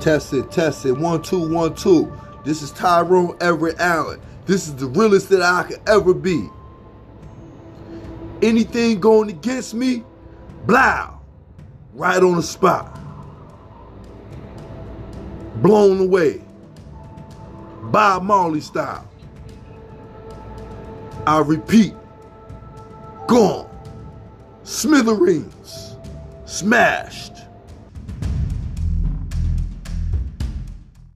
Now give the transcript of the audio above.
Test it, test it. One, two, one, two. This is Tyrone Everett Allen. This is the realest that I could ever be. Anything going against me, blow, right on the spot. Blown away. Bob Marley style. I repeat, gone. Smithereens. Smashed.